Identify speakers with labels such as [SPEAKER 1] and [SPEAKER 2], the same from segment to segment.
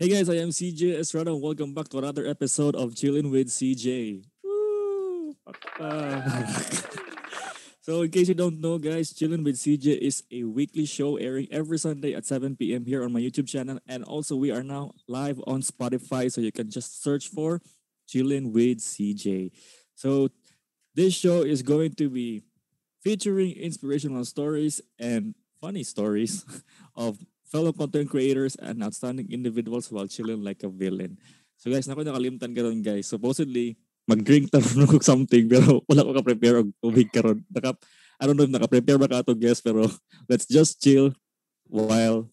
[SPEAKER 1] Hey guys, I am CJ Estrada. And welcome back to another episode of Chilling with CJ. Woo! So, in case you don't know, guys, Chilling with CJ is a weekly show airing every Sunday at 7 p.m. here on my YouTube channel. And also, we are now live on Spotify, so you can just search for Chilling with CJ. So, this show is going to be featuring inspirational stories and funny stories of fellow content creators and outstanding individuals while chilling like a villain. So guys, naku nakalimtan karon guys. Supposedly, mag-drink taron ko something pero wala ko ka-prepare og tubig karon. Naka, I don't know if naka-prepare ba ka to guys pero let's just chill while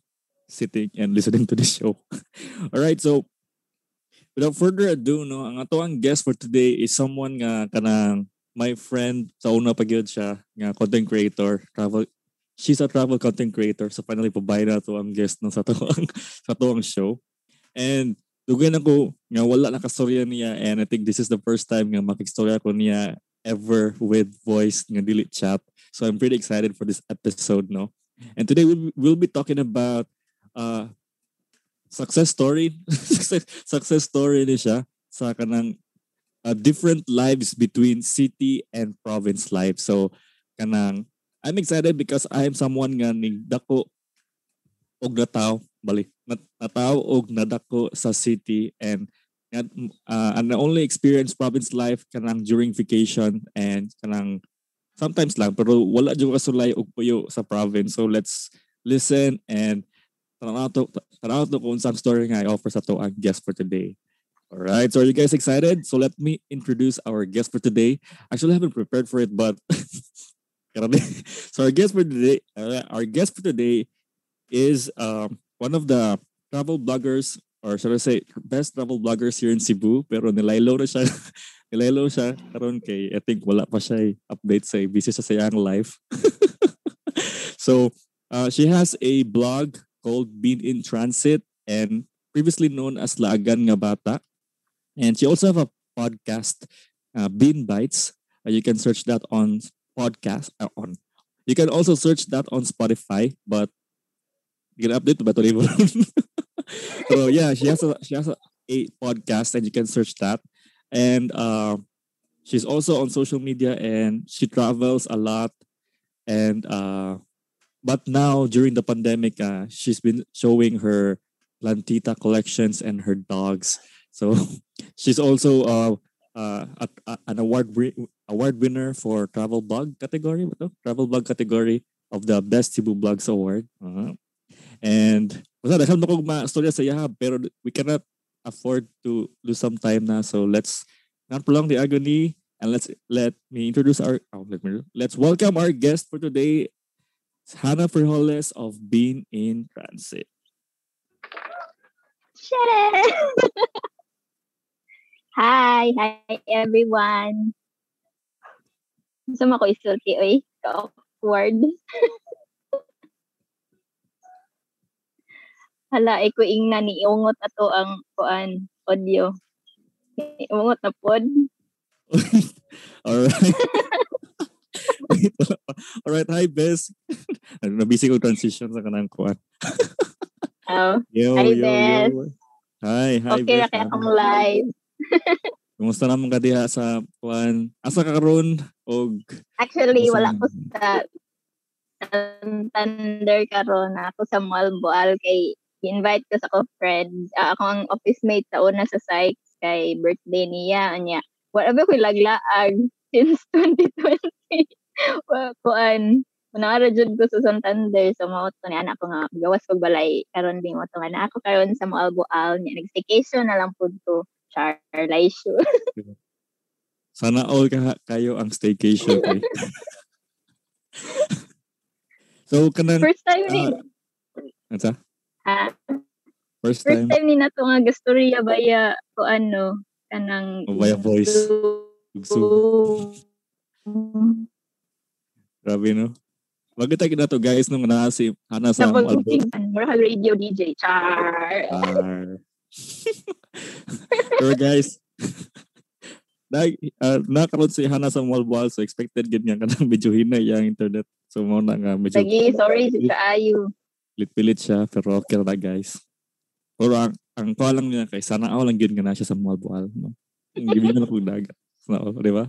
[SPEAKER 1] sitting and listening to the show. All right, so without further ado, no, ang ato ang guest for today is someone nga kanang my friend sa una pa gyud siya nga content creator, travel she's a travel content creator. So finally, pabayad na to ang guest ng sa tuwang, sa tuwang show. And dugan ako nga wala nakastorya niya and I think this is the first time nga makikstorya ko niya ever with voice nga dili chat. So I'm pretty excited for this episode, no? And today we'll, we'll be talking about uh, success story. success, success story ni siya sa kanang uh, different lives between city and province life. So kanang I'm excited because I am someone nga dako og nataw bali nat, nataw og nadako sa city and uh, and I only experience province life kanang during vacation and kanang sometimes lang pero wala jud kasulay og puyo sa province. So let's listen and tanaw to tanaw to kung story nga I offer sa to ang guest for today. All right so are you guys excited? So let me introduce our guest for today. Actually I haven't prepared for it but so our guest for today, uh, our guest for today is um, one of the travel bloggers, or should I say, best travel bloggers here in Cebu. Pero nilaylo na siya, nilaylo siya karon kay I think wala pa siya eh, update sa busy sa sayang life. so uh, she has a blog called Being in Transit and previously known as Laagan Nga Bata. And she also have a podcast, uh, Bean Bites. Uh, you can search that on podcast uh, on. You can also search that on Spotify, but you can update ba ito So yeah, she has a she has a, a podcast and you can search that. And uh, she's also on social media and she travels a lot. And uh, but now during the pandemic, uh, she's been showing her plantita collections and her dogs. So she's also uh, uh, a, a, an award award winner for travel blog category travel blog category of the best Cebu blogs award uh-huh. and ma-storya we cannot afford to lose some time na so let's not prolong the agony and let's let me introduce our oh, let me let's welcome our guest for today Hannah Frijoles of Being in Transit.
[SPEAKER 2] Shut! Hi! Hi, everyone! Gusto mo ko isulti, oy? Awkward. Hala, iko ing na ni iungot ato ang kuan audio. Iungot na pod.
[SPEAKER 1] Alright. Alright, hi Bes. Nabisi ko transition sa kanang kuan.
[SPEAKER 2] Oh.
[SPEAKER 1] Yo,
[SPEAKER 2] hi,
[SPEAKER 1] yo,
[SPEAKER 2] Bes.
[SPEAKER 1] yo. Hi, hi
[SPEAKER 2] Okay
[SPEAKER 1] Bes.
[SPEAKER 2] kaya akong live.
[SPEAKER 1] Kumusta naman ka diha sa kuan? Asa ka karon og
[SPEAKER 2] Actually, wala ko sa Thunder karon ako sa Malboal kay invite ko sa ko friend. Ah, ako ang office mate sa una sa Sykes kay birthday niya anya. Wala ba ko laglaag since 2020. Wa kuan Kunara jud ko sa Santander sa mga ni anak ko nga gawas ko balay karon ding mo nga na ako karon sa Malboal niya nag-staycation na lang pud ko. Charlay show.
[SPEAKER 1] sana all ka kayo ang staycation kay. so kanang
[SPEAKER 2] First time ni
[SPEAKER 1] uh, sa
[SPEAKER 2] ah,
[SPEAKER 1] first
[SPEAKER 2] First
[SPEAKER 1] time
[SPEAKER 2] time ni nato nga gastorya baya ko ano kanang
[SPEAKER 1] Oh, via voice. Ugso. Grabe no. Bakit tayo na to guys nung naa si Hana sa
[SPEAKER 2] Moral radio DJ char.
[SPEAKER 1] Ah. Pero guys, Nag, uh, nakaroon si Hana sa mall ball so expected gid nga kanang medyo hinay yung internet. So mo na nga medyo
[SPEAKER 2] Lagi, sorry si Kaayo.
[SPEAKER 1] pilit-pilit siya pero okay na guys. Pero ang ang kuha lang niya kay sana ako lang gyud nga na siya sa Malboal no. Gibin na ko dagat. No, di ba?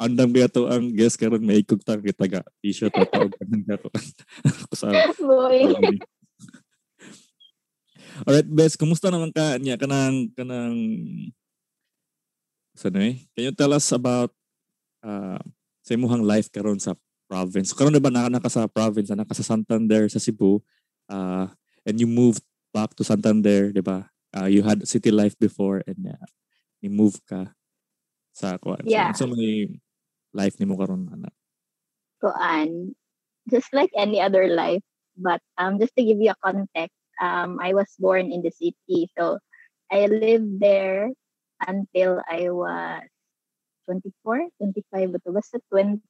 [SPEAKER 1] Andang biya to ang guest karon may ikog kita ga t-shirt at og kanang gato.
[SPEAKER 2] Boy.
[SPEAKER 1] Alright, Bes, kumusta naman ka niya kanang kanang sa eh? Can you tell us about uh, sa imuhang life karon sa province? Karon ba naka, naka sa province, na naka sa Santander sa Cebu, uh, and you moved back to Santander, di ba? Uh, you had city life before and uh, you moved ka sa kuan.
[SPEAKER 2] Yeah.
[SPEAKER 1] So, so may life nimo karon ana.
[SPEAKER 2] Kuan, just like any other life, but um, just to give you a context, um, I was born in the city, so I lived there until I was 24, 25, but basta 20,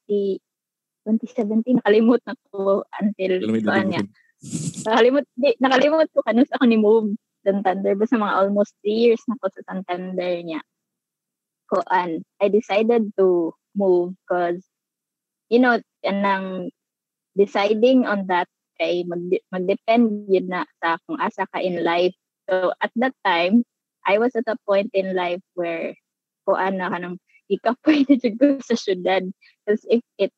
[SPEAKER 2] 2017, nakalimut na ko until kuan niya. Nakalimut, di, nakalimut ko kanus ako ni move Santander. Basta mga almost three years na ko sa Santander niya. Kuan, I decided to move because, you know, nang deciding on that kay mag magdepend yun na sa kung asa ka in life. So at that time, I was at a point in life where kuan na kanang ikapoy na jud ko sa syudad. Because if it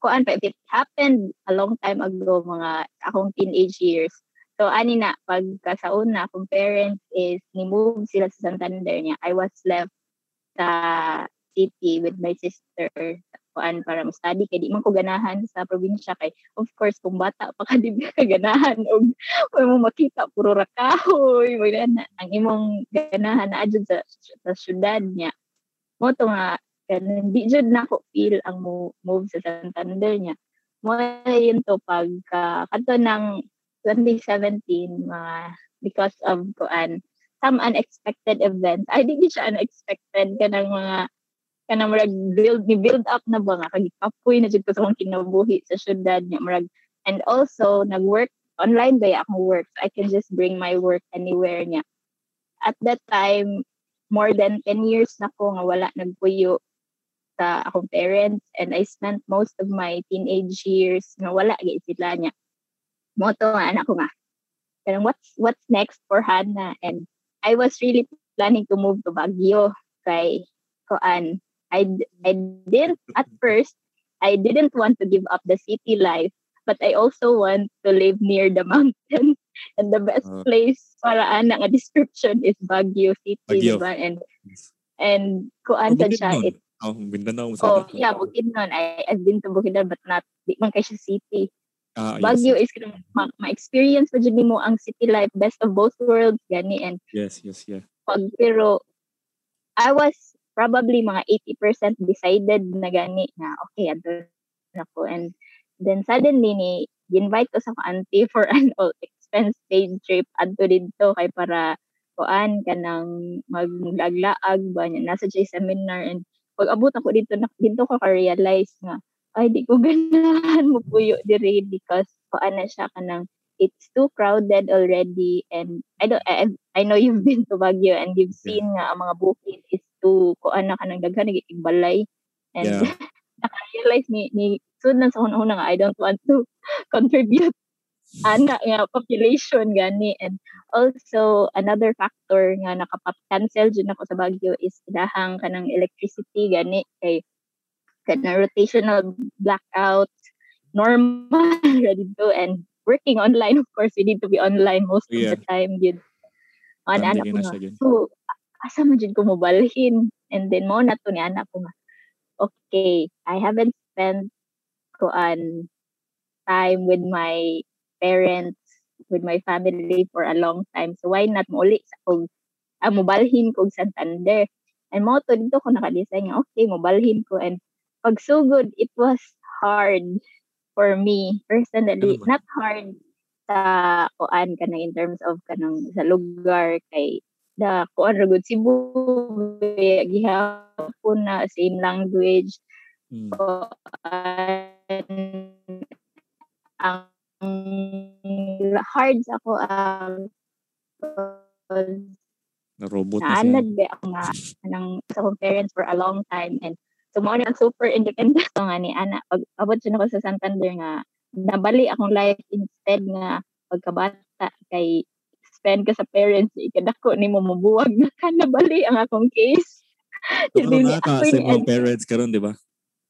[SPEAKER 2] kuan pa if it happened a long time ago mga akong teenage years. So ani na pagka sa una akong parents is ni-move sila sa Santander niya. I was left sa city with my sister kuan para mo study kay di man ko ganahan sa probinsya kay of course kung bata pa ka di ka ganahan. Og way mo makita puro ra kahoy mo na. Ang imong ganahan na adjud sa sa syudad niya. Mo to nga ganun di jud na ko feel ang mo move sa Santander niya. Mo yun to pagka kadto ng 2017 mga because of kuan some unexpected events ay di siya unexpected kanang mga kanang murag build ni build up na ba nga? Kag kapoy na jud ko sa akong kinabuhi sa syudad niya murag. And also nag-work online ba ako work? So I can just bring my work anywhere niya. At that time more than 10 years na ko nga wala nagpuyo sa akong parents. And I spent most of my teenage years nga wala gyud sila niya. Mo to nga anak ko nga. Pero what's what's next for Hannah? And I was really planning to move to Baguio kay koan I I didn't at first I didn't want to give up the city life but I also want to live near the mountains and the best
[SPEAKER 1] Ah.
[SPEAKER 2] place para ana nga description is Baguio City
[SPEAKER 1] Baguio.
[SPEAKER 2] diba and and kuan sad siya it
[SPEAKER 1] Oh, Mindanao.
[SPEAKER 2] oh yeah Bukidnon I I've been to Bukidnon but not di man siya city
[SPEAKER 1] Ah,
[SPEAKER 2] Baguio
[SPEAKER 1] yes,
[SPEAKER 2] is kanang ma- ma-experience pa jud nimo ang city life best of both worlds gani and
[SPEAKER 1] yes, yes, yeah.
[SPEAKER 2] pag pero I was probably mga 80% decided na gani na okay adto na ko and then suddenly ni invite ko sa auntie for an all expense paid trip. Adto didto kay para kuan kanang maglaglaag ba niya nasa J seminar. And pag abot ako dito na dito ko ka-realize nga ay di ko ganahan mo puyo diri because kuan na siya kanang it's too crowded already and I don't I, I know you've been to Baguio and you've
[SPEAKER 1] Yeah.
[SPEAKER 2] seen nga ang mga bukid is too kuan na kanang daghan nagigbalay and
[SPEAKER 1] Yeah.
[SPEAKER 2] naka-realize ni ni sud na sa una nga I don't want to contribute ana nga population gani and also another factor nga nakapap-cancel jud ako sa Baguio is ilahang kanang electricity gani kay kanang rotational blackout normal ra dito and working online of course we need to be online most
[SPEAKER 1] Yeah.
[SPEAKER 2] of the time yun. An anak ko nga.
[SPEAKER 1] dyan.
[SPEAKER 2] so asa man jud ko mobalhin and then mo na to ni anak ko nga. Okay I haven't spent kuan time with my parents with my family for a long time. So why not? Mo uli sa kog ah, mobalhin kog Santander. And mo to dito ko naka-design nga okay mobalhin ko. And pag sugod it was hard for me personally
[SPEAKER 1] Ano
[SPEAKER 2] not hard sa kuan kanang in terms of kanang sa lugar kay da kuan ra gud Cebu gihapon na same language
[SPEAKER 1] Mm.
[SPEAKER 2] kuan ang hard sa ko ang
[SPEAKER 1] Na robot na siya.
[SPEAKER 2] naanad ba ako nga ng sa parents for a long time and so mo na super independent ko nga ni ana pag abot siya ako sa Santander nga nabali akong life instead nga pagkabata kay defend ka sa parents ikadako ni mo mabuwag na ka na bali ang akong case
[SPEAKER 1] So, karon naka sa mga parents karon, di ba?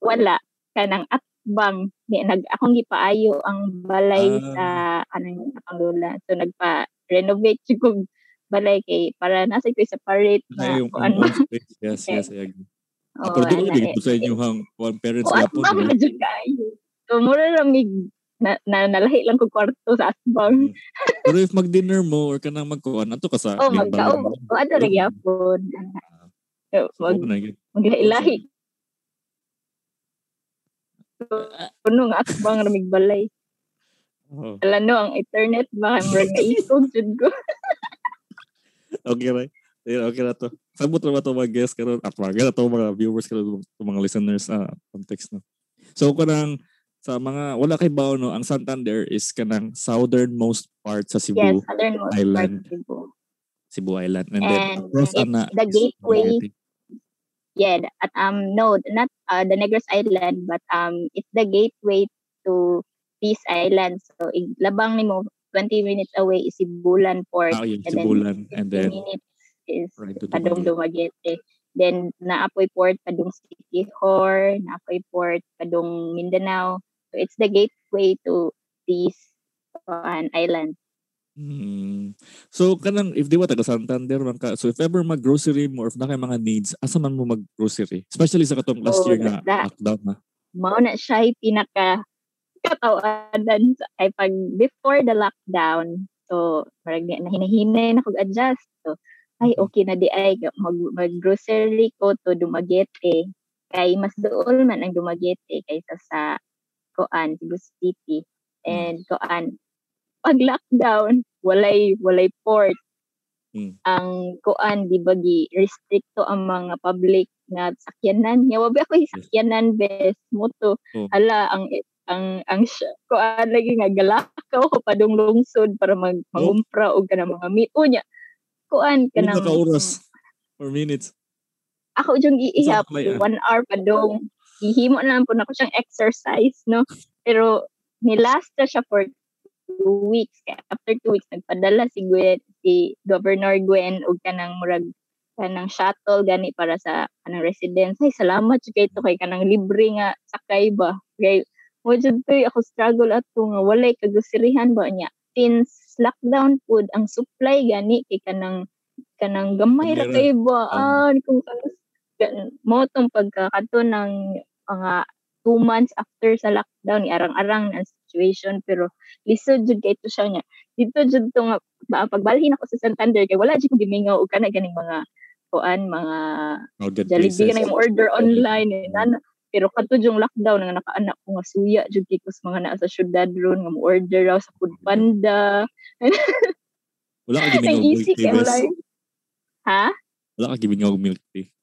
[SPEAKER 2] wala kanang atbang ni nag akong gipaayo ang balay
[SPEAKER 1] Ah.
[SPEAKER 2] sa anong akong lola so nagpa renovate jud kog balay kay para nasa ko separate
[SPEAKER 1] Na
[SPEAKER 2] na
[SPEAKER 1] yung
[SPEAKER 2] kung ano
[SPEAKER 1] own space. Yes, yes, I agree.
[SPEAKER 2] Oh,
[SPEAKER 1] Pero di ko din sa inyo hang one parents
[SPEAKER 2] O
[SPEAKER 1] gapon.
[SPEAKER 2] asbang na jud kayo. So mura ra mig na, na nalahi lang ko kwarto sa asbang.
[SPEAKER 1] Pero if mag-dinner mo or kanang magkuan, ato ka sa
[SPEAKER 2] Oh,
[SPEAKER 1] main
[SPEAKER 2] magkao.
[SPEAKER 1] balay mo.
[SPEAKER 2] O ano ra gyapon. So,
[SPEAKER 1] So,
[SPEAKER 2] Mag
[SPEAKER 1] na
[SPEAKER 2] maglahi-lahi. Puno nga asbang ra mig balay.
[SPEAKER 1] Oo.
[SPEAKER 2] Alam no, ang internet ba murag naisog jud ko.
[SPEAKER 1] Okay, right? Okay na to. Sabot na ba ito mga guests karon at mga na to mga viewers karon mga listeners sa context no. So kanang sa mga wala kay bao no, ang Santander is kanang southernmost part sa Cebu,
[SPEAKER 2] Yes, southernmost
[SPEAKER 1] Island.
[SPEAKER 2] part Cebu.
[SPEAKER 1] Cebu Island. And, then
[SPEAKER 2] And
[SPEAKER 1] across
[SPEAKER 2] it's
[SPEAKER 1] ana
[SPEAKER 2] the gateway. Yeah, at um no, not uh, the Negros Island, but um it's the gateway to Peace Island. So iglabang nimo 20 minutes away is Sibulan Port.
[SPEAKER 1] Ah, yun,
[SPEAKER 2] and then
[SPEAKER 1] Cebulan. And
[SPEAKER 2] 15
[SPEAKER 1] then
[SPEAKER 2] minutes is
[SPEAKER 1] right
[SPEAKER 2] Padong
[SPEAKER 1] Dumaguete.
[SPEAKER 2] Then naapoy port Padong Sikihor, naapoy port Padong Mindanao. So it's the gateway to these uh, island.
[SPEAKER 1] Hmm. So kanang if di ba taga Santander man ka, so if ever mag-grocery mo or if na kay mga needs, asa man mo mag-grocery? Especially sa katong last
[SPEAKER 2] Oh,
[SPEAKER 1] year nga lockdown na.
[SPEAKER 2] mao na siya pinaka katawanan sa ay pag before the lockdown so parang na hinahinay na kog adjust so ay
[SPEAKER 1] Mhm.
[SPEAKER 2] okay na di. Ay mag, mag grocery ko to Dumaguete. Kay mas dool man ang Dumaguete kaysa sa Koan Cebu City. And Koan pag lockdown walay walay port.
[SPEAKER 1] Mm.
[SPEAKER 2] ang Koan di ba gi restricto ang mga public nga sakyanan. Nya wabi ako sakyanan bes? Moto
[SPEAKER 1] Oh.
[SPEAKER 2] hala ang ang ang kuan lagi nga galakaw ko padung lungsod para mag mangumpra og kanang mga meat unya kuan
[SPEAKER 1] Ano
[SPEAKER 2] kanang
[SPEAKER 1] ka oras or minutes?
[SPEAKER 2] ako jung iihap
[SPEAKER 1] Sa may, ah.
[SPEAKER 2] one hour padung ihimo na lang po na ko siyang exercise no? Pero nilast na siya for two weeks. Kaya after two weeks nagpadala si Gwen si Governor Gwen og kanang murag kanang shuttle gani para sa kanang residents ay salamat jud kay to kay kanang libre nga sakay ba? Kay mo jud to ako struggle ato nga walay kagusirihan ba niya since lockdown food ang supply gani kay kanang kanang gamay ra kay ba
[SPEAKER 1] Ah.
[SPEAKER 2] ah kung kanang gan- mo tong pagkakato ng mga two months after sa lockdown arang-arang na situation pero lisod jud kay to siya niya dito jud to nga ba, pagbalhin ako sa Santander kay wala jud ko gimingaw og kana ganing mga kuan mga Jollibee
[SPEAKER 1] places.
[SPEAKER 2] ka na yung order online eh. Nana, pero kato yung lockdown nga nakaanak ko nga suya jud kay kus mga naa sa syudad ron nga mo order raw sa food panda.
[SPEAKER 1] Wala ka gibing og milk tea,
[SPEAKER 2] wala ha?
[SPEAKER 1] Wala ka gibing og milk tea.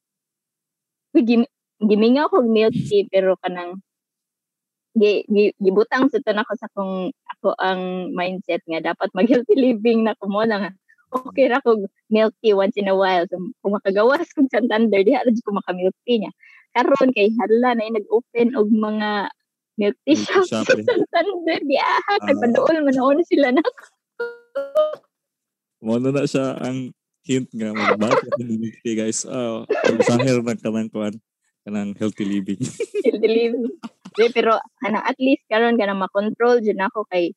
[SPEAKER 2] Gim gimingaw ko milk tea pero kanang gi, gi, gibutang sa tanan ko sa kung ako ang mindset nga dapat mag healthy living na ko mo nga. Okay ra kog milk tea once in a while so kung makagawas kog Santander diha jud ko maka milk tea niya karon kay hala na nag-open og mga milk tea shop sa. Santander diha kay
[SPEAKER 1] Ah.
[SPEAKER 2] paduol man na sila na
[SPEAKER 1] Mo na na siya ang hint nga magbati ako ng milk tea guys. Ah, uh, ng kanang kuan kanang healthy living.
[SPEAKER 2] healthy living Di, pero kanang at least karon kanang makontrol jud nako kay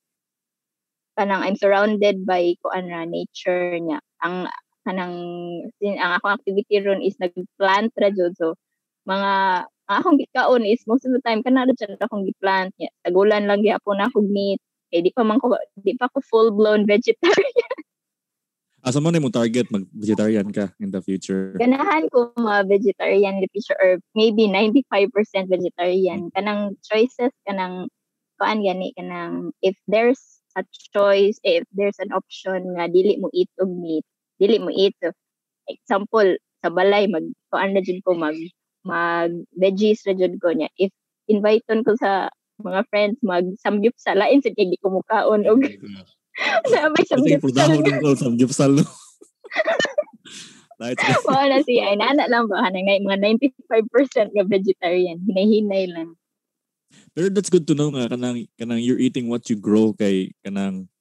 [SPEAKER 2] kanang I'm surrounded by kuan ra nature niya. Ang kanang sin- ang akong activity ron is nagplant ra jud so mga ang akong gikaon is most of the time kana ra jud akong giplant niya. Tagulan lang gyapon ako meat. Kay di pa man ko di pa ako full blown vegetarian.
[SPEAKER 1] Asa mo na mo target mag vegetarian ka in the future?
[SPEAKER 2] Ganahan ko mga vegetarian in the future or maybe 95% vegetarian. Kanang choices, kanang kuan gani, kanang if there's a choice, eh, if there's an option nga dili mo eat og meat, dili mo eat. So, example, sa balay, mag, kuan na jud ko, mag, mag veggies na jud ko niya. If invite ko sa mga friends, mag samgyup sa lain, sa kay di ko mukaon og na may
[SPEAKER 1] Kasi
[SPEAKER 2] samgyup sa
[SPEAKER 1] prudaho din ko sa Jupsal no. Right.
[SPEAKER 2] Mao na siya. Inana lang ba? Hanang na- mga 95% nga vegetarian. Hinay-hinay lang.
[SPEAKER 1] Pero that's good to know nga kanang kanang you're eating what you grow kay kanang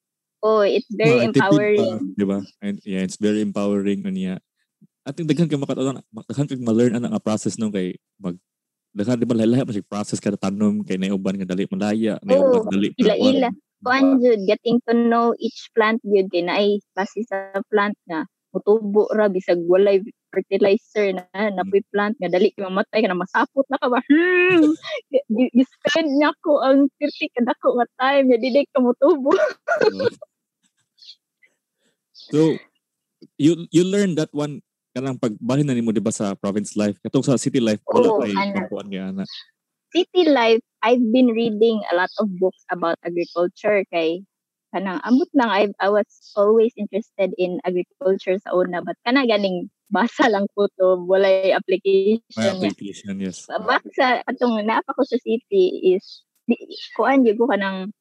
[SPEAKER 2] Oh, it's very
[SPEAKER 1] pa,
[SPEAKER 2] empowering.
[SPEAKER 1] di ba? And yeah, it's very empowering niya. I think daghan ka makatuon, daghan ka ma-learn ana nga process no kay mag daghan di ba lahi-lahi pa siya process kada tanom kay naiuban nga dali malaya, naiuban
[SPEAKER 2] Oo,
[SPEAKER 1] dali.
[SPEAKER 2] ila-ila. Kuan jud getting to know each plant jud kay naay base sa plant nga mutubo ra bisag walay fertilizer na napoy plant nga dali kay mamatay ka na masapot na ka ba. Hmm. Gi-spend niya ko ang 30 kadako nga time nga dili ka mutubo.
[SPEAKER 1] So you you learn that one kanang pagbahin na nimo di ba sa province life katong sa city life wala
[SPEAKER 2] Oo,
[SPEAKER 1] kay pagkuan nga ana.
[SPEAKER 2] city life, I've been reading a lot of books about agriculture kay kanang ambot lang I, I was always interested in agriculture sa una but kana ganing basa lang ko to walay
[SPEAKER 1] May
[SPEAKER 2] application niya.
[SPEAKER 1] application yes.
[SPEAKER 2] Back sa atong naapa ko sa city is di, kuan gyud ko kanang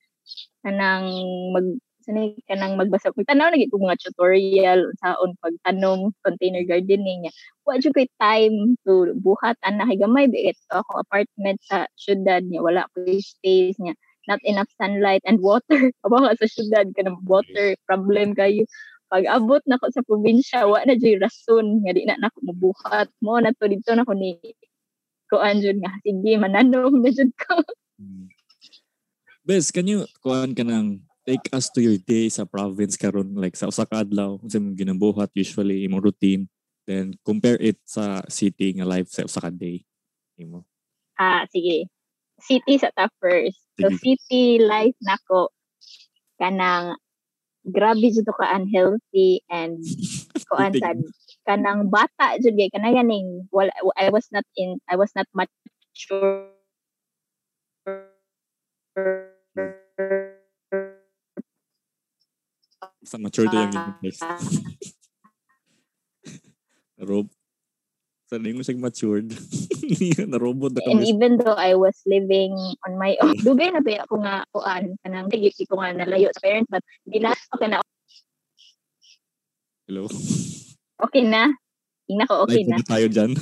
[SPEAKER 2] kanang mag sanay kanang magbasa. Ko tanaw lagi ko mga tutorial saon pagtanom container gardening niya. Wa jud koy time to buhat. Ana kay gamay bit ako apartment sa syudad niya. Wala ko space niya. Not enough sunlight and water. Aba sa syudad kanang water problem kayo. Pag abot na sa probinsya wa na jud rason nga di na nako mabuhat. Mo na to dito na ko ni kuan jud nga. Sige mananom na jud ko.
[SPEAKER 1] Mm. Bez, can you kuan ka ng take us to your day sa province karon like sa usa ka adlaw unsa imong ginabuhat usually imong routine then compare it sa city nga life sa usa ka day imo.
[SPEAKER 2] Ah, sige. City sa ta first. So,
[SPEAKER 1] Sige.
[SPEAKER 2] city life nako kanang grabe jud to ka unhealthy and kuan sad kanang bata jud gay kanang ganing wala I was not in I was not mature
[SPEAKER 1] Sa mature to yung place. Rob. Sa mo siya matured. na robot na
[SPEAKER 2] and
[SPEAKER 1] kami.
[SPEAKER 2] even though I was living on my own dugay na ba ako nga kuan kanang sige ko nga nalayo sa parents but di na okay na
[SPEAKER 1] Hello.
[SPEAKER 2] okay na tingnan ko okay na
[SPEAKER 1] tayo dyan.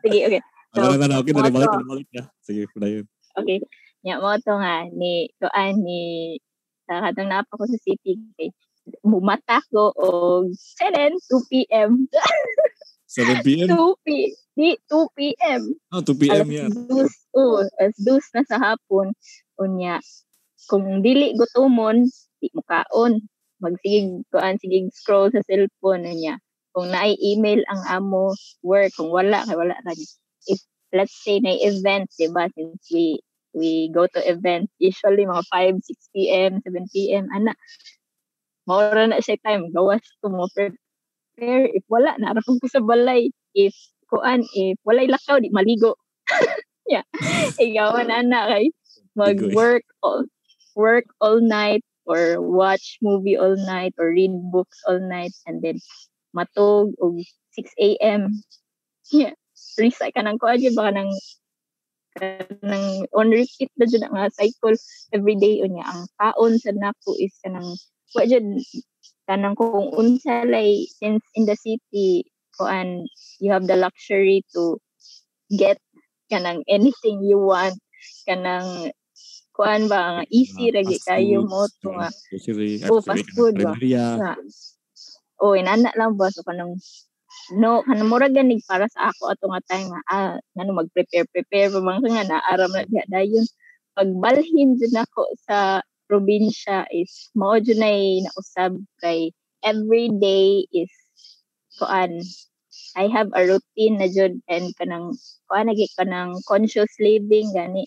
[SPEAKER 2] sige okay So,
[SPEAKER 1] Ano na na, okay na,
[SPEAKER 2] to.
[SPEAKER 1] na, nabalik na. Sige, na yun.
[SPEAKER 2] Okay. Nya mo to nga ni kuan ni sa katong napa ko sa city kay bumata ko og 7 2 p.m.
[SPEAKER 1] 7 p.m.
[SPEAKER 2] 2 p. Di 2 p.m.
[SPEAKER 1] Oh, 2 p.m. Yan.
[SPEAKER 2] dus, oh, alas dus na sa hapon. Unya, kung dili gutomon, di mo kaon. Magsigig, kuan, sigig scroll sa cellphone niya. Kung naay email ang amo, work. Kung wala, kay wala ra niya. If, let's say, na event, di ba? Since we we go to events, usually mga 5, 6 p.m., 7 p.m., ana, maura na siya time. Gawas ko mo prepare. If wala, narapon ko sa balay. If kuan if walay lakaw di maligo yeah igawan ana kay mag-work all work all night or watch movie all night or read books all night and then matog og 6 a.m. yeah reset ka ng kuan ba nang kanang on repeat na dyan nga cycle. Every day unya ang taon sa nako is kanang wa jud kanang kung unsa lay since in the city kuan you have the luxury to get kanang anything you want. Kanang kuan ba nga easy
[SPEAKER 1] Mga
[SPEAKER 2] ragi kayo mo to nga. Oh, fast food ba? O inana lang ba so kanang no kanang mura ganig para sa ako ato nga time nga ah ngano mag prepare prepare pa man nga na aram na diha dayon pagbalhin jud nako sa probinsya is mao jud nay nausab kay every day is kuan I have a routine na jud and kanang kuan lagi kanang conscious living gani.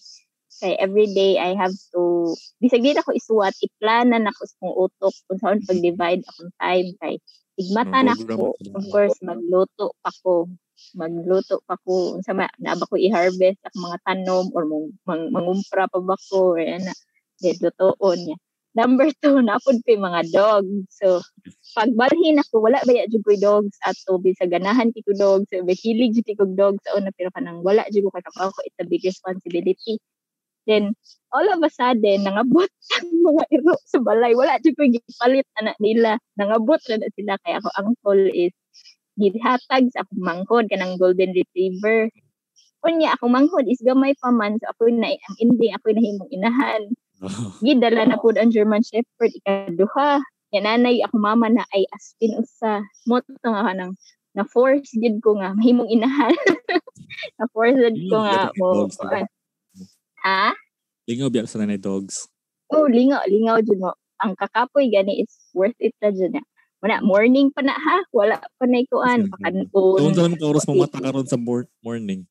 [SPEAKER 2] Kay every day I have to bisag di na ko isuwat iplanan ako sa kong utok kung saan pag-divide akong time kay igmata na
[SPEAKER 1] Mag-program
[SPEAKER 2] ko
[SPEAKER 1] ka na.
[SPEAKER 2] of course magluto pa ko magluto pa ko unsa ma naaba ko i-harvest ang mga tanom or mang, mang, mangumpra pa ba ko or ana lutoon niya. Number two napod ko yung mga dogs. So pagbalhin ako wala ba jud ko dogs? Ato sa ganahan kiko dogs. So hilig jud ko dogs sa una pero kanang wala jud ko katapaw ko it's a big responsibility then all of a sudden nangabot ang mga iro sa balay wala jud ko gipalit anak nila nangabot na, na sila kaya ako uncle is gihatag sa akong mangkod kanang golden retriever unya akong mangkod is gamay pa man so ako na ang ending ako nahimong inahan
[SPEAKER 1] Oh.
[SPEAKER 2] Gidala na pud ang German Shepherd ikaduha. Yan nanay ako mama na ay aspin usa. Mo to nga kanang na force gid ko nga mahimong inahan. na force gid ko nga mo. Ha?
[SPEAKER 1] Lingaw biya sa nanay dogs.
[SPEAKER 2] Oh, lingaw, lingaw jud mo. Ang kakapoy gani is worth it ra jud na. Wala morning pa na ha, wala pa na ikuan pakanon.
[SPEAKER 1] unsa naman ka oras mo mata karon sa mor- morning?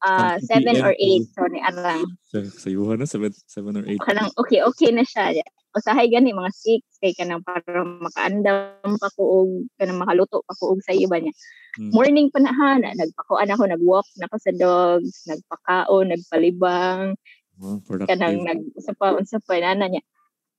[SPEAKER 2] Ah, 7 or 8 so ni arang.
[SPEAKER 1] Sa sa yuha na 7 7 or 8.
[SPEAKER 2] Kanang okay okay na siya. Usahay gani mga 6 kay kanang para makaandam pa ko og kanang makaluto pa ko og sayo ba niya.
[SPEAKER 1] Hmm.
[SPEAKER 2] Morning pa na ha, na, nagpakuan ako, nag-walk na ako sa dogs, nagpakaon, nagpalibang,
[SPEAKER 1] Oh, productive.
[SPEAKER 2] kanang nag sa pa unsa pa nana niya.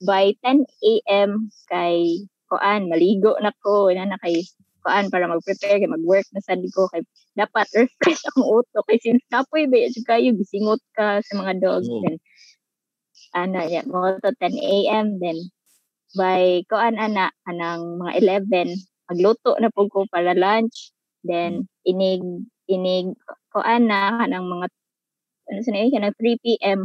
[SPEAKER 2] By 10 AM kay kuan maligo na ko na na kay kuan para mag-prepare kay mag-work na sad ko kay dapat refresh akong utok. Kay since kapoy ba yun kayo bisingot ka sa mga dogs
[SPEAKER 1] Oo.
[SPEAKER 2] then ana ya mo to 10 AM then by kuan ana anang mga 11 magluto na pud ko para lunch then inig inig kuan na kanang mga ano sa kanang 3 PM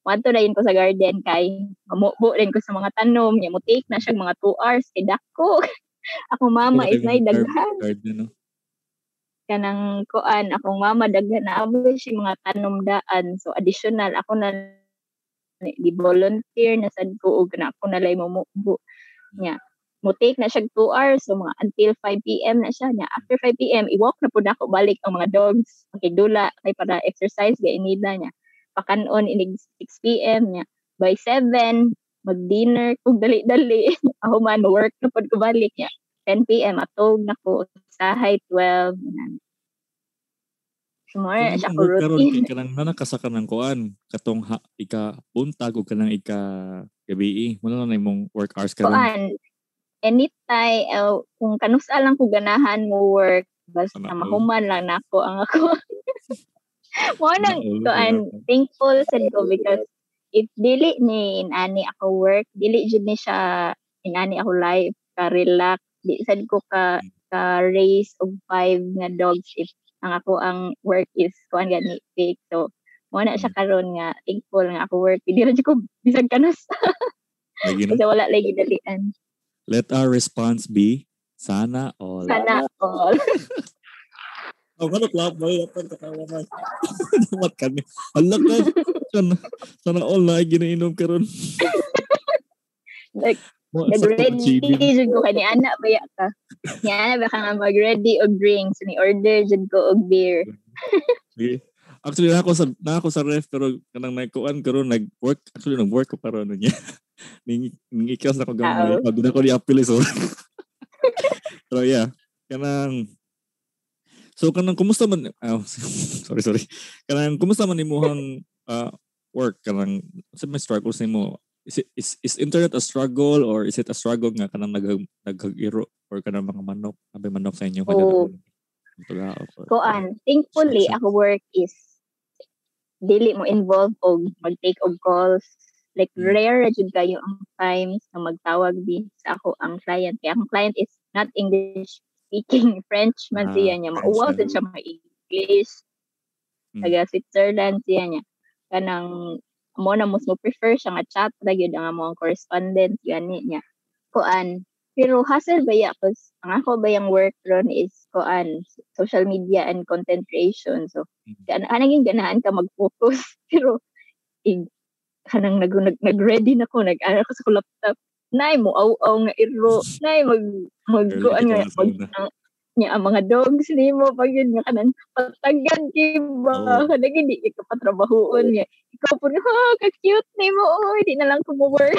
[SPEAKER 2] Wanto na yun ko sa garden kay mamubo rin ko sa mga tanom niya mo take na siya mga 2 hours kay dako ako mama is nay daghan.
[SPEAKER 1] Garden, no?
[SPEAKER 2] kanang kuan akong mama daghan na aboy siya mga tanom daan so additional ako na di volunteer na sad ko og na ako na lay mamubo nya mo take na siya 2 hours. So mga until 5 PM na siya. Nya after 5 PM i-walk na pud ako balik ang mga dogs. Makigdula kay para exercise gay nila nya. Pakanon inig 6 PM nya. By 7 mag-dinner kung dali-dali ako man work na pud ko balik nya 10 PM atog na ko sahay 12 yan. Sumara siya ko
[SPEAKER 1] karon
[SPEAKER 2] routine.
[SPEAKER 1] kay kanang nana ka sa kanang kuan katong ha, ika buntag ug kanang ika gabi mo na na imong work hours karon.
[SPEAKER 2] Kuan, anytime, uh, kung kanusa lang ko ganahan mo work, basta
[SPEAKER 1] Sana all.
[SPEAKER 2] mahuman lang nako ang ako. Mo nang
[SPEAKER 1] all,
[SPEAKER 2] kuan, thankful sad ko because if dili ni inani ako work, dili jud ni siya inani ako life ka relax, di sad ko ka ka raise og five nga dogs if ang ako ang work is kuan gani fake. So mo na siya karon nga thankful nga ako work. Di ra ko bisag
[SPEAKER 1] Lagi na.
[SPEAKER 2] kasi wala lagi dalian.
[SPEAKER 1] Let our response be sana all.
[SPEAKER 2] Sana all.
[SPEAKER 1] Oh, ano clap mo? Dapat katawa na. Dapat kami. Hala ka. Sana, sana all na ay ginainom karon.
[SPEAKER 2] Like, Nag-ready jud ko kani ana baya ka. Ni ana ba ka nga mag-ready og drinks, ni order jud ko og beer.
[SPEAKER 1] Sige. Actually, na ako sa na ako sa ref pero kanang nagkuan karon nag-work actually nag-work ko para ano niya. ning ning ikas na ko gamay. Pag na ko di appeal so. pero yeah, kanang So kanang kumusta man oh, sorry sorry. Kanang kumusta man imuhang uh, work kanang sa may struggles nimo is, it, is is internet a struggle or is it a struggle nga kanang nag naghagiro or kanang mga manok abay manok sa inyo
[SPEAKER 2] Oo. Kuan, thankfully ako work is dili mo involve og mag-take og calls. Like
[SPEAKER 1] Mm.
[SPEAKER 2] rare ra jud kayo ang times na magtawag di sa ako ang client. Kaya ang client is not English speaking French man
[SPEAKER 1] Ah,
[SPEAKER 2] siya niya. Mauwaw sad siya mga English.
[SPEAKER 1] Mm.
[SPEAKER 2] Taga Switzerland siya niya. Kanang mo na mas mo prefer siya nga chat ra gyud ang among correspondent gani niya. Kuan, pero hassle ba ya cause ang ako ba yung work ron is kuan social media and content creation. So kan anang ganahan ka mag-focus. Pero ig kanang nag, nag, nag-ready na ko nag ano ko sa laptop. Nay mo aw aw nga iro. Nay mag mag kuan nga mag niya ang mga dogs nimo pag yun nga kanan patagan kiba
[SPEAKER 1] Oo.
[SPEAKER 2] kanang hindi ka patrabahoon niya ikaw po ha ka-cute nimo oy di na lang ko mo work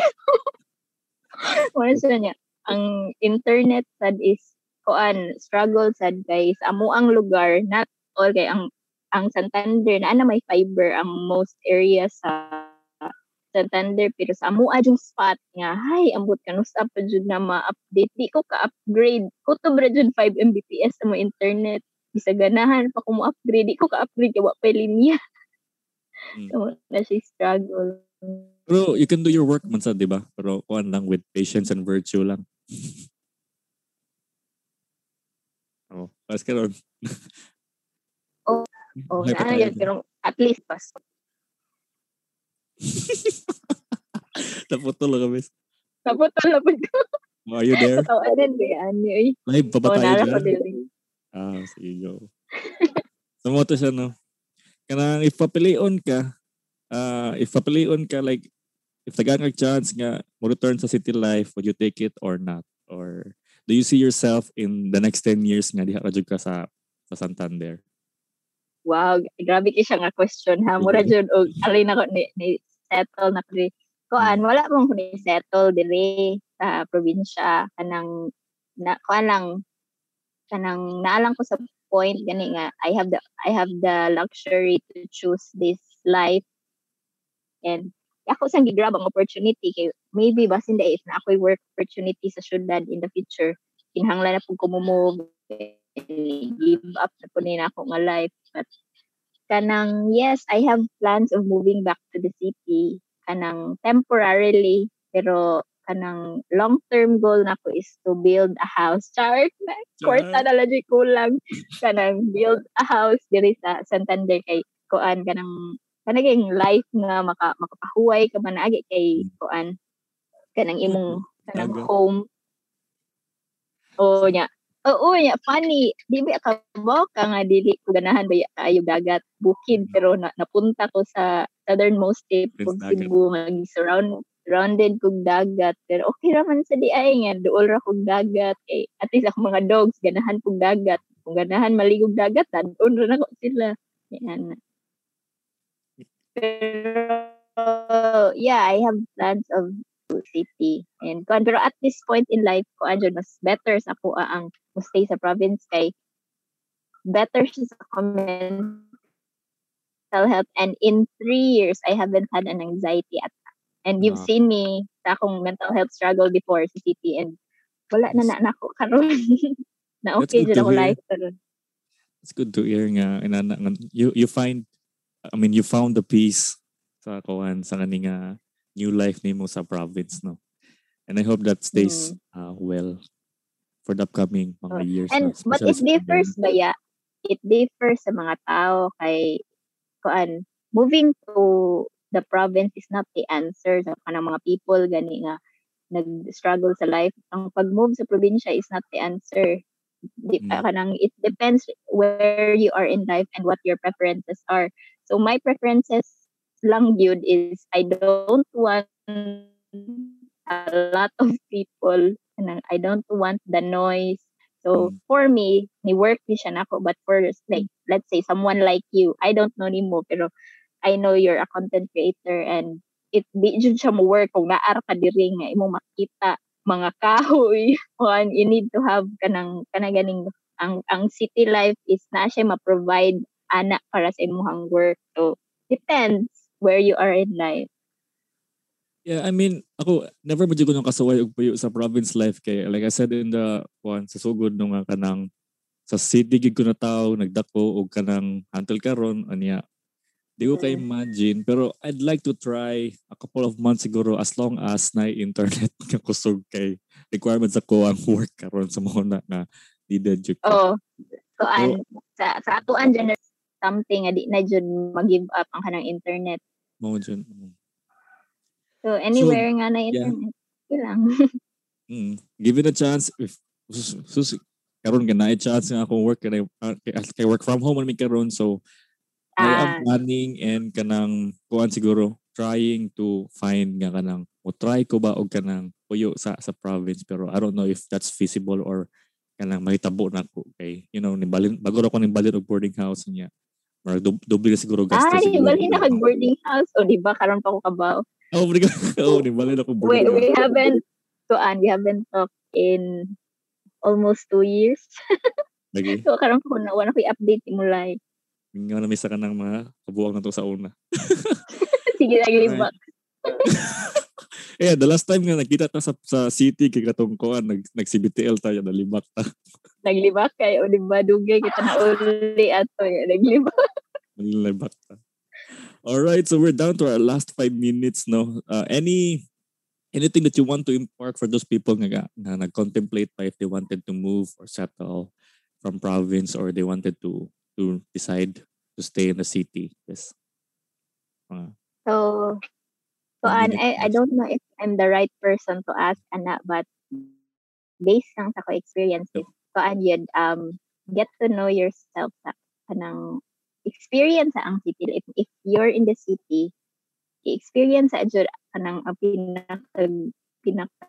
[SPEAKER 2] Wala sila niya ang internet sad is kuan struggle sad guys. Amo ang lugar not all kay ang ang Santander na ana may fiber ang most area sa Santander pero sa amo adjung spot nga hay ambot kanus up jud na ma-update di ko ka-upgrade ko to jud 5 Mbps sa mo internet bisa ganahan pa ko mo upgrade di ko ka-upgrade kay wa pa linya
[SPEAKER 1] Mm.
[SPEAKER 2] so na siya struggle
[SPEAKER 1] Pero you can do your work man sa, di ba? Pero kuan lang with patience and virtue lang. oh, pas ka ron.
[SPEAKER 2] Oh, oh na yun pero at least pas
[SPEAKER 1] Naputol lang kami.
[SPEAKER 2] Naputol na po ko.
[SPEAKER 1] Are you there?
[SPEAKER 2] Ba yan? Ay,
[SPEAKER 1] Live pa ba
[SPEAKER 2] oh,
[SPEAKER 1] tayo
[SPEAKER 2] nara ko
[SPEAKER 1] dyan? Ah, sige, go. so, mo to siya, no? Kanang if papilion ka, uh, if papilion ka, like, if tagang chance nga, mo return sa city life, would you take it or not? Or do you see yourself in the next 10 years nga diha ka ka sa sa Santander?
[SPEAKER 2] Wow, grabe ki siya nga question ha. Mura jud og alin ako ni, ni settle na ko di. Kuan wala mong ko ni settle diri sa probinsya. Kanang na kuan lang kanang naalang ko sa point gani nga I have the I have the luxury to choose this life. And ako sang gigrab ang opportunity kay maybe basin da if na ako'y work opportunity sa syudad in the future kinahanglan na pug ko mo give up na po na ako nga life. But kanang yes I have plans of moving back to the city. Kanang temporarily pero kanang long term goal nako is to build a house. Chart! Na kwarta na lang kulang kanang build a house diri sa Santander kay kuan. Kanang kanaging life nga maka makapahuway ka man agi kay kuan. Kanang imong kanang home. O nya Oo, nya funny. Di ba kamo ka nga dili ko ganahan ba kaayo dagat bukid pero na, napunta ko sa southernmost tip
[SPEAKER 1] Dagat.
[SPEAKER 2] Cebu nga surround surrounded kog dagat. Pero okay raman sa di ay nga duol ra kog dagat. Kay at least ako mga dogs ganahan kog dagat. Kung ganahan maligog dagat tan-on ra nako sila. Yan. Pero yeah I have plans of city. And kuan pero at this point in life ko anjo mas better sa ako ang mo stay sa province kay better siya sa mental health and in three years I haven't had an anxiety attack. And you've
[SPEAKER 1] Ah.
[SPEAKER 2] seen me sa akong mental health struggle before sa city and wala na na nako karon na okay jud ako life karon
[SPEAKER 1] It's good to hear nga inana you you find I mean you found the peace sa kuan sa kaning nga new life nimo sa province no. And I hope that stays uh, well for the upcoming mga
[SPEAKER 2] Oh,
[SPEAKER 1] years.
[SPEAKER 2] And
[SPEAKER 1] no?
[SPEAKER 2] but it differs ba ya? It differs sa mga tao kay kuan moving to the province is not the answer sa kanang mga people gani nga nag-struggle sa life. Ang pag-move sa probinsya is not the answer. Di,
[SPEAKER 1] Mm.
[SPEAKER 2] kanang it depends where you are in life and what your preferences are. So my preferences lang yun is I don't want a lot of people. Kanang I don't want the noise. So
[SPEAKER 1] Mm.
[SPEAKER 2] for me, ni work ni siya nako but for like let's say someone like you, I don't know nimo pero I know you're a content creator and it di jud siya mo work kung naar ka diri nga imong makita mga kahoy. One you need to have kanang kanang ganing ang ang city life is na siya ma-provide ana para sa imong work. So depends where you are in life
[SPEAKER 1] Yeah, I mean, ako, never mo ko nung kasuway og puyo sa province life kay like I said in the kuan sa sugod nung nga kanang sa city gid ko na tao nagdako og kanang until karon aniya. Di ko kay
[SPEAKER 2] Mm.
[SPEAKER 1] imagine pero I'd like to try a couple of months siguro as long as na internet nga kusog kay requirements ako ang work karon sa mga na nga needed jud
[SPEAKER 2] oh so an sa sa dyan something nga di na jud mag-give up ang kanang internet
[SPEAKER 1] Mo jud.
[SPEAKER 2] So anywhere nga na internet yeah. lang.
[SPEAKER 1] Mm. Given a chance if sus, sus karon ka na chance nga akong work kay, uh, kay, work from home man mi karon. So I am
[SPEAKER 2] ah
[SPEAKER 1] planning and kanang kuan siguro trying to find nga kanang o try ko ba og kanang puyo sa sa province. Pero I don't know if that's feasible or kanang mahitabo na ko. Kay you know nibalin bago ra ko nibalin og boarding house niya Marag doble na siguro
[SPEAKER 2] ah
[SPEAKER 1] gastos
[SPEAKER 2] di ba na kag boarding house. O di ba karon pa ko kabaw
[SPEAKER 1] Oh, my God. oh, nibalin ako
[SPEAKER 2] we we haven't so an we haven't talked in almost two years
[SPEAKER 1] Lagi.
[SPEAKER 2] so karon ko na wala ko i-update mo like
[SPEAKER 1] Nga na misa ka ng mga kabuang na to sa una.
[SPEAKER 2] sige lang libak
[SPEAKER 1] Yeah, the last time nga nakita ta sa, sa city kay katong kuan nag nag CBTL tayo nalibak ta.
[SPEAKER 2] naglibak kay o di ba dugay kita na uli ato ya naglibak
[SPEAKER 1] Nalibak ta. All right, so we're down to our last five minutes no. Uh, any anything that you want to impart for those people nga, nga nag-contemplate pa if they wanted to move or settle from province or they wanted to to decide to stay in the city. Yes. Uh,
[SPEAKER 2] so Kuan,
[SPEAKER 1] minute
[SPEAKER 2] I, I don't know if I'm the right person to ask ana but based lang sa ko experiences, kuan yun, um, get to know yourself sa kanang experience sa ang city. If, if you're in the city, i-experience sa jud kanang ang pinaka pinaka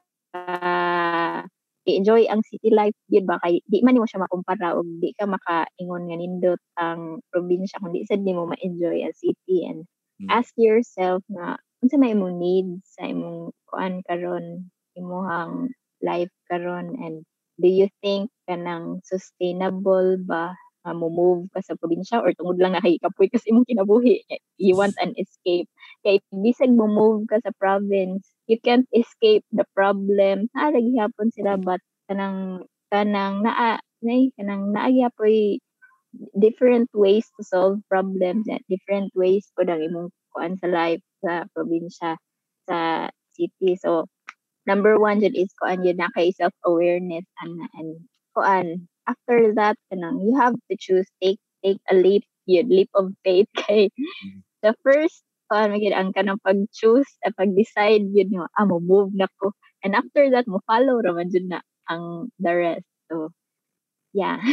[SPEAKER 2] i-enjoy ang city life yun ba kay di man nimo siya makumpara og di ka makaingon nga nindot ang probinsya kundi sad di mo ma-enjoy ang city and
[SPEAKER 1] Mm.
[SPEAKER 2] ask yourself na unsa may imong needs sa imong kuan karon imong life karon and do you think kanang sustainable ba mo move ka sa probinsya or tungod lang na kay kapoy kasi imong kinabuhi you want an escape. Kay bisag mo move ka sa province you can't escape the problem. Ara gihapon sila but kanang kanang naa nay kanang naa gyapon different ways to solve problems different ways po ang imong kuan sa life sa probinsya sa city. So number one jud is kuan yun na kay self awareness and and kuan after that kanang you have to choose take take a leap yun leap of faith kay the first kuan magid ang kanang pag-choose at pag-decide yun nga ah mo move na ko and after that mo follow raman jud na ang the rest so yeah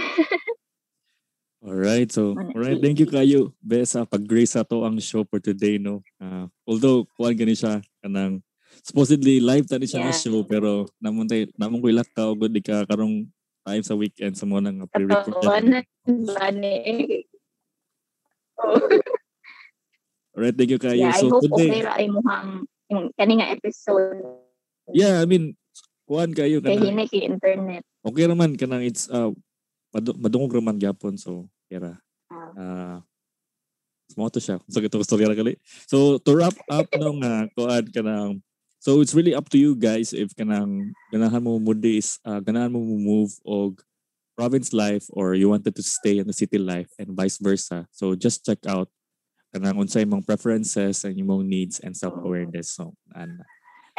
[SPEAKER 1] Alright, so
[SPEAKER 2] Mana-
[SPEAKER 1] alright, thank you kayo Bes sa pag-grace sa to ang show for today no. Ah, although kuan gani siya kanang supposedly live tani siya
[SPEAKER 2] Yeah.
[SPEAKER 1] show pero namon tay namon ko ilak ka og di ka karong time sa weekend sa mo nang pre-record. Alright, thank you kayo.
[SPEAKER 2] yeah, I
[SPEAKER 1] So
[SPEAKER 2] hope okay
[SPEAKER 1] today,
[SPEAKER 2] ra ay muhang yung kani nga episode
[SPEAKER 1] yeah, I mean kuan kayo
[SPEAKER 2] kay hini kay internet.
[SPEAKER 1] okay raman kanang it's uh madu- madungog raman gyapon so kira
[SPEAKER 2] Ah.
[SPEAKER 1] ah Smo to siya. So ito gusto ra gali. So to wrap up no nga kuan kanang So it's really up to you guys if kanang ganahan mo mo is uh, ganahan mo mo move og province life or you wanted to stay in the city life and vice versa. So just check out kanang unsay imong preferences and imong needs and self-awareness. So and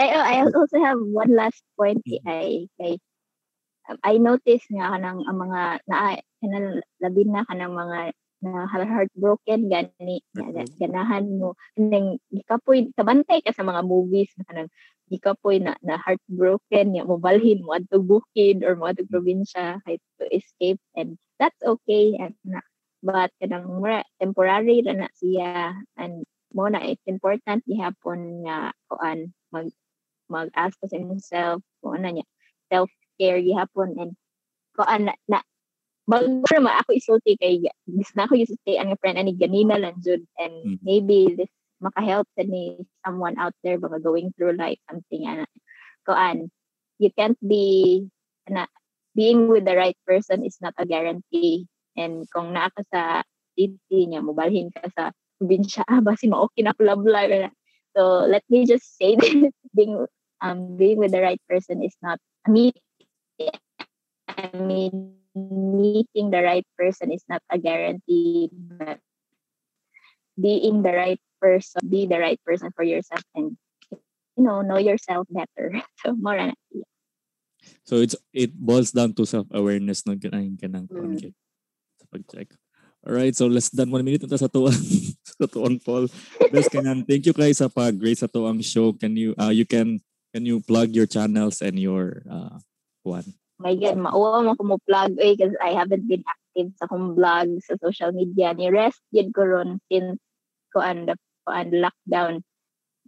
[SPEAKER 2] I oh, I also have one last point kay
[SPEAKER 1] Mm.
[SPEAKER 2] I kay um, I noticed nga kanang ang mga na kanang labi na kanang mga na heartbroken gani na- ganahan mo ning gikapoy kabantay ka sa mga movies na kanang gikapoy na, na heartbroken ya mo balhin mo adto bukid or mo adto
[SPEAKER 1] Mm.
[SPEAKER 2] probinsya kay to escape and that's okay and na but kanang mura temporary ra na siya and mo na it's important gihapon nga kuan mag mag-ask sa himself kung ano niya self-care gihapon and kuan na, na bago naman ako isulti kay gusto na ako yung stay ang friend ani ganina lang jud and
[SPEAKER 1] Mm.
[SPEAKER 2] maybe this maka-help sa ni someone out there mga going through life something ana kuan you can't be na being with the right person is not a guarantee. And kung naa ka sa city niya mobalhin ka sa probinsya ah basi mo okay na ko love life so let me just say this being um being with the right person is not I mean I mean meeting the right person is not a guarantee but being the right person be the right person for yourself and you know know yourself better so more na
[SPEAKER 1] so it's it boils down to self-awareness no kanang kanang kuan
[SPEAKER 2] Mm.
[SPEAKER 1] sa pag-check. Alright, so less than one minute na sa tuwang sa tuwang Paul. Best kanang thank you guys sa pag-grace sa tuwang show. Can you uh you can can you plug your channels and your uh kuan?
[SPEAKER 2] My God, mauwa mo ko mo plug eh because I haven't been active sa akong blog sa social media ni rest yun ko ron since ko the ko ang lockdown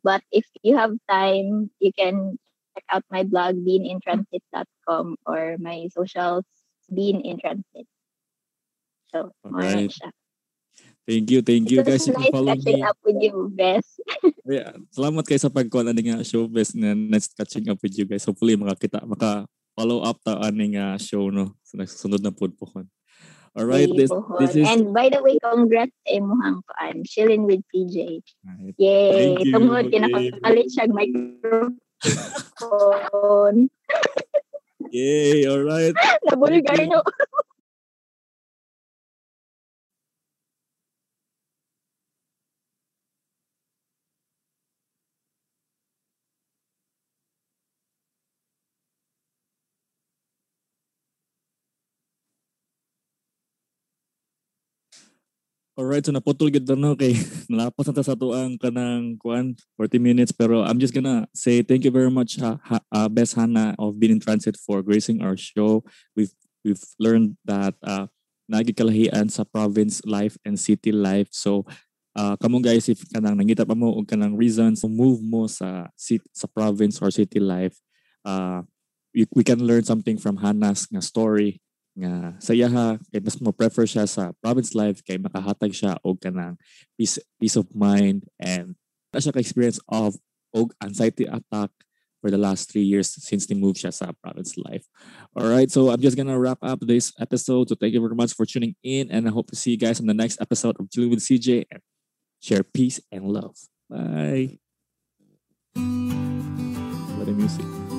[SPEAKER 2] but if you have time you can check out my blog beanintransit.com or my socials bean in transit so na siya.
[SPEAKER 1] Thank you, thank you
[SPEAKER 2] It
[SPEAKER 1] guys. You
[SPEAKER 2] nice
[SPEAKER 1] follow
[SPEAKER 2] catching
[SPEAKER 1] me.
[SPEAKER 2] up with you Bes
[SPEAKER 1] Yeah, salamat kayo sa pagkuan ani nga show best na nice catching up with you guys. Hopefully makakita maka follow up ta ani nga show no sa nagsusunod na pod po. Alright,
[SPEAKER 2] Hey,
[SPEAKER 1] this
[SPEAKER 2] Bohol.
[SPEAKER 1] this is
[SPEAKER 2] and by the way congrats sa imuhang kuan chilling with PJ
[SPEAKER 1] Alright.
[SPEAKER 2] Yay! Tungod, kinakapalit siya microphone.
[SPEAKER 1] Yay, alright.
[SPEAKER 2] Nabulgar
[SPEAKER 1] Thank you.
[SPEAKER 2] no.
[SPEAKER 1] Alright, so naputol gid na no kay nalapas na ta sa tuang kanang kuan 40 minutes pero I'm just gonna say thank you very much ha, ha, uh, Best Hannah of being in transit for gracing our show. We've we've learned that uh nagikalahian sa province life and city life. So uh, kamo guys if kanang nangita pa mo og kanang reasons to move mo sa city, sa province or city life uh we, we can learn something from Hannah's nga story nga saya ha kay mas mo prefer siya sa province life kay makahatag siya og kanang peace peace of mind and na siya ka-experience of og anxiety attack for the last three years since they moved siya sa province life. All right, so I'm just gonna wrap up this episode. So thank you very much for tuning in, and I hope to see you guys on the next episode of Chilling with CJ and share peace and love. Bye. Let the music.